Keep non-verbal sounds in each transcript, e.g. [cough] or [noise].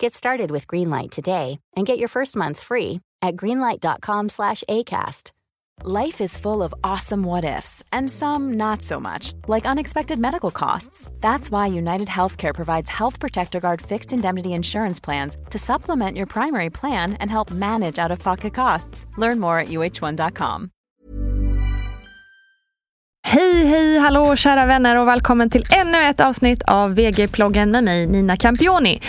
Get started with Greenlight today and get your first month free at greenlight.com slash ACAST. Life is full of awesome what ifs, and some not so much, like unexpected medical costs. That's why United Healthcare provides Health Protector Guard fixed indemnity insurance plans to supplement your primary plan and help manage out of pocket costs. Learn more at uh1.com. Hej, hej, hallå kära vänner och välkommen till ännu ett avsnitt av VG-ploggen med mig Nina Campioni.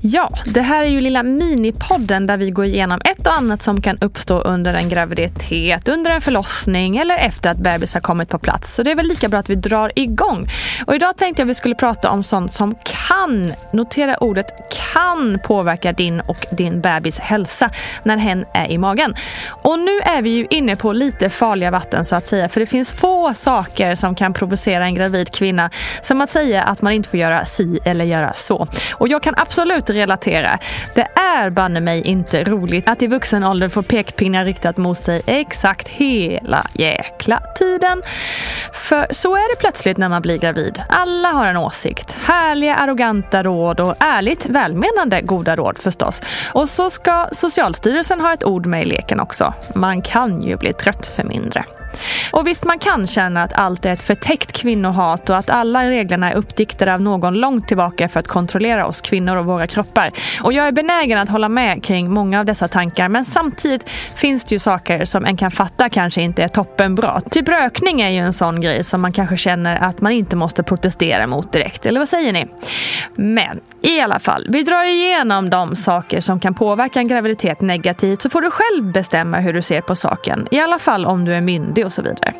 Ja, det här är ju lilla minipodden där vi går igenom och annat som kan uppstå under en graviditet, under en förlossning eller efter att bebis har kommit på plats. Så det är väl lika bra att vi drar igång. Och idag tänkte jag att vi skulle prata om sånt som kan, notera ordet kan påverka din och din bebis hälsa när hen är i magen. Och nu är vi ju inne på lite farliga vatten så att säga, för det finns få saker som kan provocera en gravid kvinna som att säga att man inte får göra si eller göra så. Och jag kan absolut relatera. Det är banne mig inte roligt att i vuxen ålder får pekpinnar riktat mot sig exakt hela jäkla tiden. För så är det plötsligt när man blir gravid. Alla har en åsikt. Härliga, arroganta råd och ärligt välmenande goda råd förstås. Och så ska Socialstyrelsen ha ett ord med i leken också. Man kan ju bli trött för mindre. Och visst, man kan känna att allt är ett förtäckt kvinnohat och att alla reglerna är uppdiktade av någon långt tillbaka för att kontrollera oss kvinnor och våra kroppar. Och jag är benägen att hålla med kring många av dessa tankar men samtidigt finns det ju saker som en kan fatta kanske inte är toppenbra. Typ rökning är ju en sån grej som man kanske känner att man inte måste protestera mot direkt. Eller vad säger ni? Men i alla fall, vi drar igenom de saker som kan påverka en graviditet negativt så får du själv bestämma hur du ser på saken. I alla fall om du är myndig och så vidare.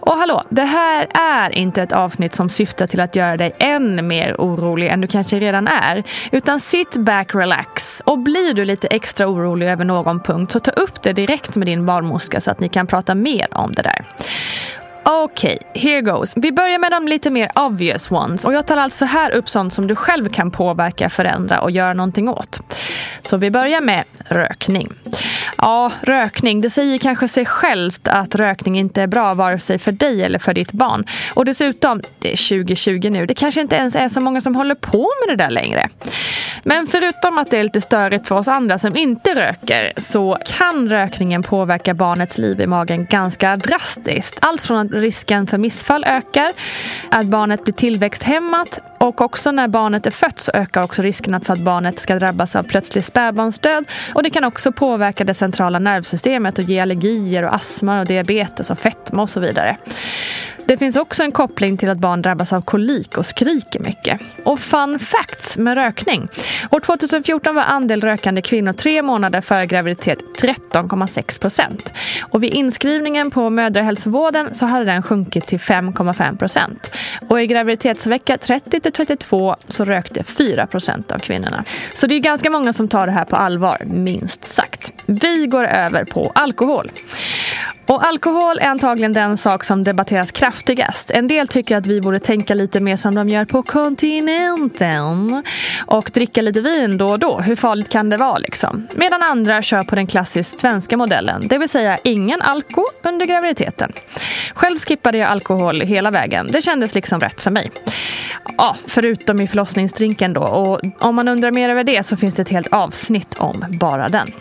Och hallå, det här är inte ett avsnitt som syftar till att göra dig än mer orolig än du kanske redan är. Utan sit back, relax. Och blir du lite extra orolig över någon punkt så ta upp det direkt med din barnmorska så att ni kan prata mer om det där. Okej, okay, here goes. Vi börjar med de lite mer obvious ones. Och jag tar alltså här upp sånt som du själv kan påverka, förändra och göra någonting åt. Så vi börjar med rökning. Ja, rökning. Det säger kanske sig självt att rökning inte är bra vare sig för dig eller för ditt barn. Och dessutom, det är 2020 nu. Det kanske inte ens är så många som håller på med det där längre. Men förutom att det är lite störigt för oss andra som inte röker så kan rökningen påverka barnets liv i magen ganska drastiskt. Allt från att risken för missfall ökar, att barnet blir tillväxthämmat och också när barnet är fött så ökar också riskerna för att barnet ska drabbas av plötslig spädbarnsdöd och det kan också påverka dess centrala nervsystemet och ge allergier och astma och diabetes och fetma och så vidare. Det finns också en koppling till att barn drabbas av kolik och skriker mycket. Och fun facts med rökning. År 2014 var andel rökande kvinnor tre månader före graviditet 13,6 procent. Och vid inskrivningen på mödrahälsovården så hade den sjunkit till 5,5 procent. Och i graviditetsvecka 30 till 32 så rökte 4 procent av kvinnorna. Så det är ganska många som tar det här på allvar, minst sagt. Vi går över på alkohol. Och alkohol är antagligen den sak som debatteras kraftigast. En del tycker att vi borde tänka lite mer som de gör på kontinenten och dricka lite vin då och då. Hur farligt kan det vara liksom? Medan andra kör på den klassiskt svenska modellen, det vill säga ingen alko under graviditeten. Själv skippade jag alkohol hela vägen. Det kändes liksom rätt för mig. Ja, förutom i förlossningsdrinken då. Och om man undrar mer över det så finns det ett helt avsnitt om bara den.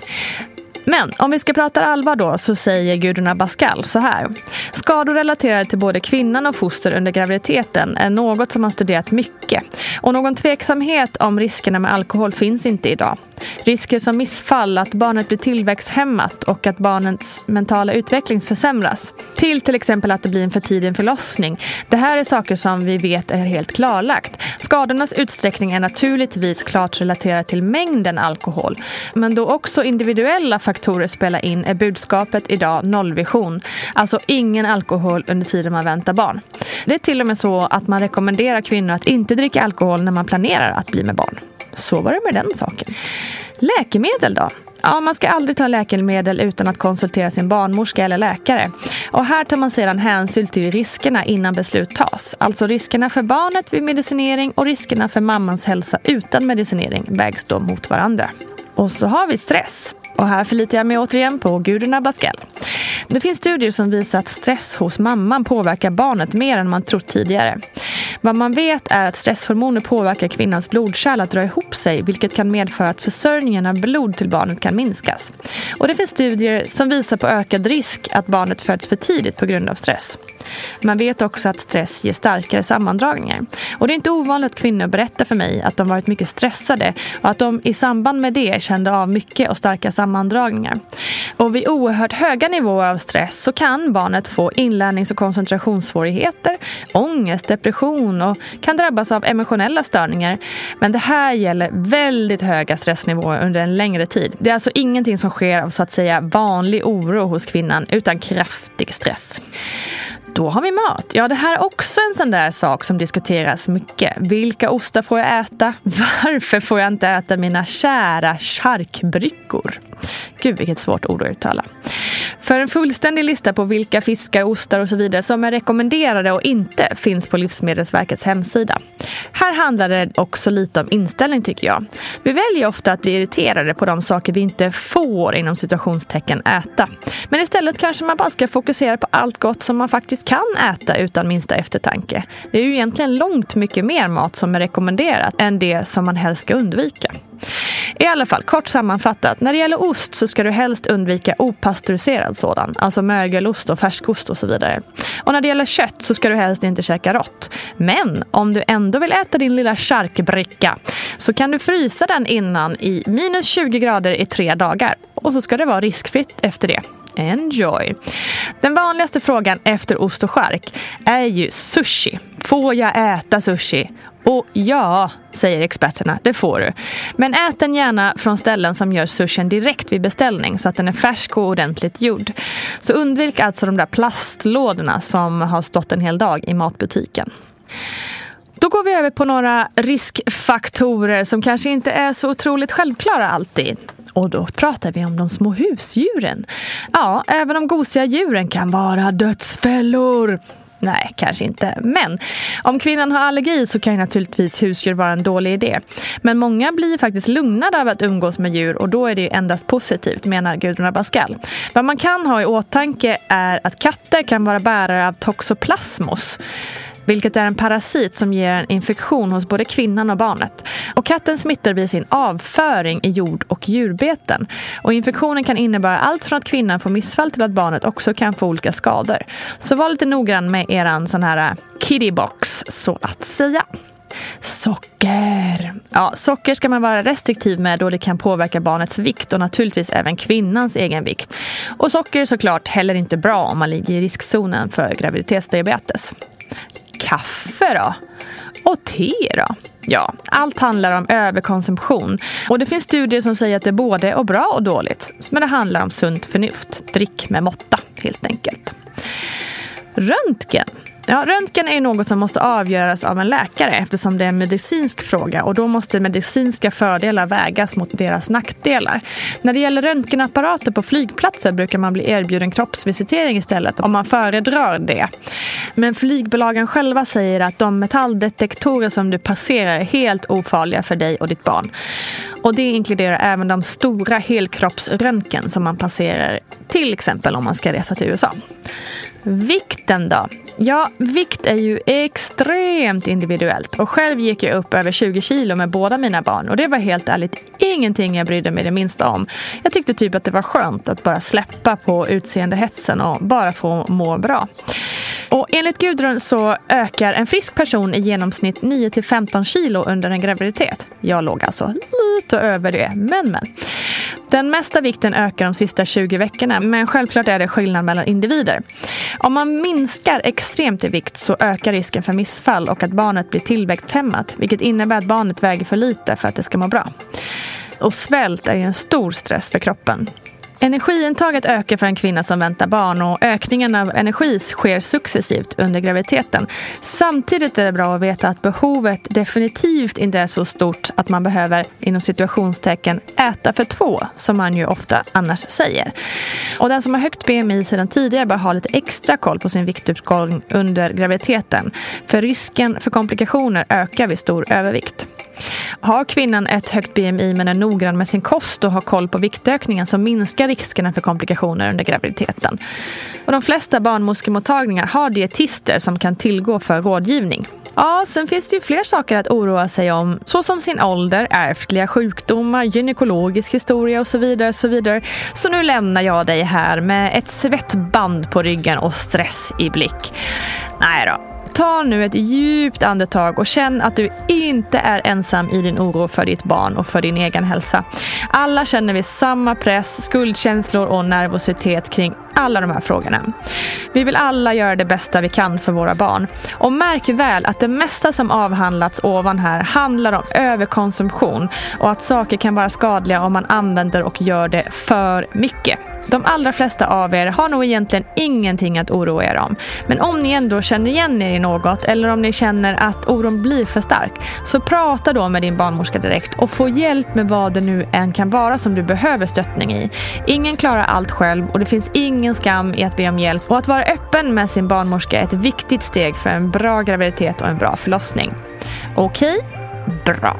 Men om vi ska prata allvar då så säger Gudrun Abascal så här. Skador relaterade till både kvinnan och foster under graviditeten är något som man studerat mycket. Och någon tveksamhet om riskerna med alkohol finns inte idag. Risker som missfall, att barnet blir tillväxthämmat och att barnets mentala utveckling försämras. Till till exempel att det blir en för tidig förlossning. Det här är saker som vi vet är helt klarlagt. Skadornas utsträckning är naturligtvis klart relaterad till mängden alkohol. Men då också individuella faktorer spela in är budskapet idag nollvision. Alltså ingen alkohol under tiden man väntar barn. Det är till och med så att man rekommenderar kvinnor att inte dricka alkohol när man planerar att bli med barn. Så var det med den saken. Läkemedel då? Ja, man ska aldrig ta läkemedel utan att konsultera sin barnmorska eller läkare. Och här tar man sedan hänsyn till riskerna innan beslut tas. Alltså riskerna för barnet vid medicinering och riskerna för mammans hälsa utan medicinering vägs då mot varandra. Och så har vi stress. Och här förlitar jag mig återigen på Gudrun Abascal. Det finns studier som visar att stress hos mamman påverkar barnet mer än man trott tidigare. Vad man vet är att stresshormoner påverkar kvinnans blodkärl att dra ihop sig vilket kan medföra att försörjningen av blod till barnet kan minskas. Och det finns studier som visar på ökad risk att barnet föds för tidigt på grund av stress. Man vet också att stress ger starkare sammandragningar. Och det är inte ovanligt att kvinnor berättar för mig att de varit mycket stressade och att de i samband med det kände av mycket och starka sammandragningar. Och vid oerhört höga nivåer av stress så kan barnet få inlärnings och koncentrationssvårigheter, ångest, depression och kan drabbas av emotionella störningar. Men det här gäller väldigt höga stressnivåer under en längre tid. Det är alltså ingenting som sker av så att säga vanlig oro hos kvinnan utan kraftig stress. Då har vi mat. Ja, det här är också en sån där sak som diskuteras mycket. Vilka ostar får jag äta? [laughs] Varför får jag inte äta mina kära charkbrickor? Gud, vilket svårt ord att uttala. För en fullständig lista på vilka fiskar, ostar och så vidare som är rekommenderade och inte finns på Livsmedelsverkets hemsida. Här handlar det också lite om inställning tycker jag. Vi väljer ofta att bli irriterade på de saker vi inte får inom situationstecken äta. Men istället kanske man bara ska fokusera på allt gott som man faktiskt kan äta utan minsta eftertanke. Det är ju egentligen långt mycket mer mat som är rekommenderat än det som man helst ska undvika. I alla fall, kort sammanfattat. När det gäller ost så ska du helst undvika opastöriserad sådan. Alltså mögelost och färskost och så vidare. Och när det gäller kött så ska du helst inte käka rått. Men om du ändå vill äta din lilla charkbricka så kan du frysa den innan i minus 20 grader i tre dagar. Och så ska det vara riskfritt efter det. Enjoy! Den vanligaste frågan efter ost och skärk är ju sushi. Får jag äta sushi? Och ja, säger experterna, det får du. Men ät den gärna från ställen som gör sushin direkt vid beställning så att den är färsk och ordentligt gjord. Så undvik alltså de där plastlådorna som har stått en hel dag i matbutiken. Då går vi över på några riskfaktorer som kanske inte är så otroligt självklara alltid. Och då pratar vi om de små husdjuren. Ja, även de gosiga djuren kan vara dödsfällor. Nej, kanske inte. Men om kvinnan har allergi så kan ju naturligtvis husdjur vara en dålig idé. Men många blir faktiskt lugnade av att umgås med djur och då är det endast positivt, menar Gudrun Abascal. Vad man kan ha i åtanke är att katter kan vara bärare av toxoplasmos vilket är en parasit som ger en infektion hos både kvinnan och barnet. Och katten smittar via sin avföring i jord och djurbeten. Och infektionen kan innebära allt från att kvinnan får missfall till att barnet också kan få olika skador. Så var lite noggrann med eran sån här eh, kittybox, så att säga. Socker. Ja, socker ska man vara restriktiv med då det kan påverka barnets vikt och naturligtvis även kvinnans egen vikt. Och socker är såklart heller inte bra om man ligger i riskzonen för graviditetsdiabetes. Kaffe då? Och te då? Ja, allt handlar om överkonsumtion. Och det finns studier som säger att det både är bra och dåligt. Men det handlar om sunt förnuft. Drick med måtta, helt enkelt. Röntgen Ja, röntgen är något som måste avgöras av en läkare eftersom det är en medicinsk fråga och då måste medicinska fördelar vägas mot deras nackdelar. När det gäller röntgenapparater på flygplatser brukar man bli erbjuden kroppsvisitering istället om man föredrar det. Men flygbolagen själva säger att de metalldetektorer som du passerar är helt ofarliga för dig och ditt barn. Och det inkluderar även de stora helkroppsröntgen som man passerar till exempel om man ska resa till USA. Vikten då? Ja, vikt är ju extremt individuellt och själv gick jag upp över 20 kilo med båda mina barn och det var helt ärligt ingenting jag brydde mig det minsta om. Jag tyckte typ att det var skönt att bara släppa på utseendehetsen och bara få må bra. Och enligt Gudrun så ökar en frisk person i genomsnitt 9 till 15 kilo under en graviditet. Jag låg alltså lite över det, men men. Den mesta vikten ökar de sista 20 veckorna, men självklart är det skillnad mellan individer. Om man minskar extremt i vikt så ökar risken för missfall och att barnet blir tillväxthämmat, vilket innebär att barnet väger för lite för att det ska må bra. Och svält är ju en stor stress för kroppen. Energiintaget ökar för en kvinna som väntar barn och ökningen av energi sker successivt under graviditeten. Samtidigt är det bra att veta att behovet definitivt inte är så stort att man behöver inom situationstecken äta för två, som man ju ofta annars säger. Och den som har högt BMI sedan tidigare bör ha lite extra koll på sin viktuppgång under graviditeten. För risken för komplikationer ökar vid stor övervikt. Har kvinnan ett högt BMI men är noggrann med sin kost och har koll på viktökningen så minskar riskerna för komplikationer under graviditeten. Och de flesta barnmorskemottagningar har dietister som kan tillgå för rådgivning. Ja, sen finns det ju fler saker att oroa sig om, såsom sin ålder, ärftliga sjukdomar, gynekologisk historia och så vidare. Så, vidare. så nu lämnar jag dig här med ett svettband på ryggen och stress i blick. Nej då, Ta nu ett djupt andetag och känn att du inte är ensam i din oro för ditt barn och för din egen hälsa. Alla känner vi samma press, skuldkänslor och nervositet kring alla de här frågorna. Vi vill alla göra det bästa vi kan för våra barn. Och märk väl att det mesta som avhandlats ovan här handlar om överkonsumtion och att saker kan vara skadliga om man använder och gör det för mycket. De allra flesta av er har nog egentligen ingenting att oroa er om. Men om ni ändå känner igen er i något eller om ni känner att oron blir för stark så prata då med din barnmorska direkt och få hjälp med vad det nu än kan vara som du behöver stöttning i. Ingen klarar allt själv och det finns ingen skam i att be om hjälp och att vara öppen med sin barnmorska är ett viktigt steg för en bra graviditet och en bra förlossning. Okej? Okay? Bra.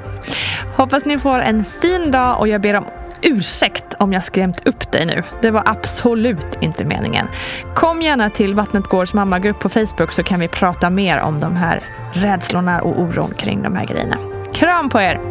Hoppas ni får en fin dag och jag ber om ursäkt om jag skrämt upp dig nu. Det var absolut inte meningen. Kom gärna till Vattnet Gårds mammagrupp på Facebook så kan vi prata mer om de här rädslorna och oron kring de här grejerna. Kram på er!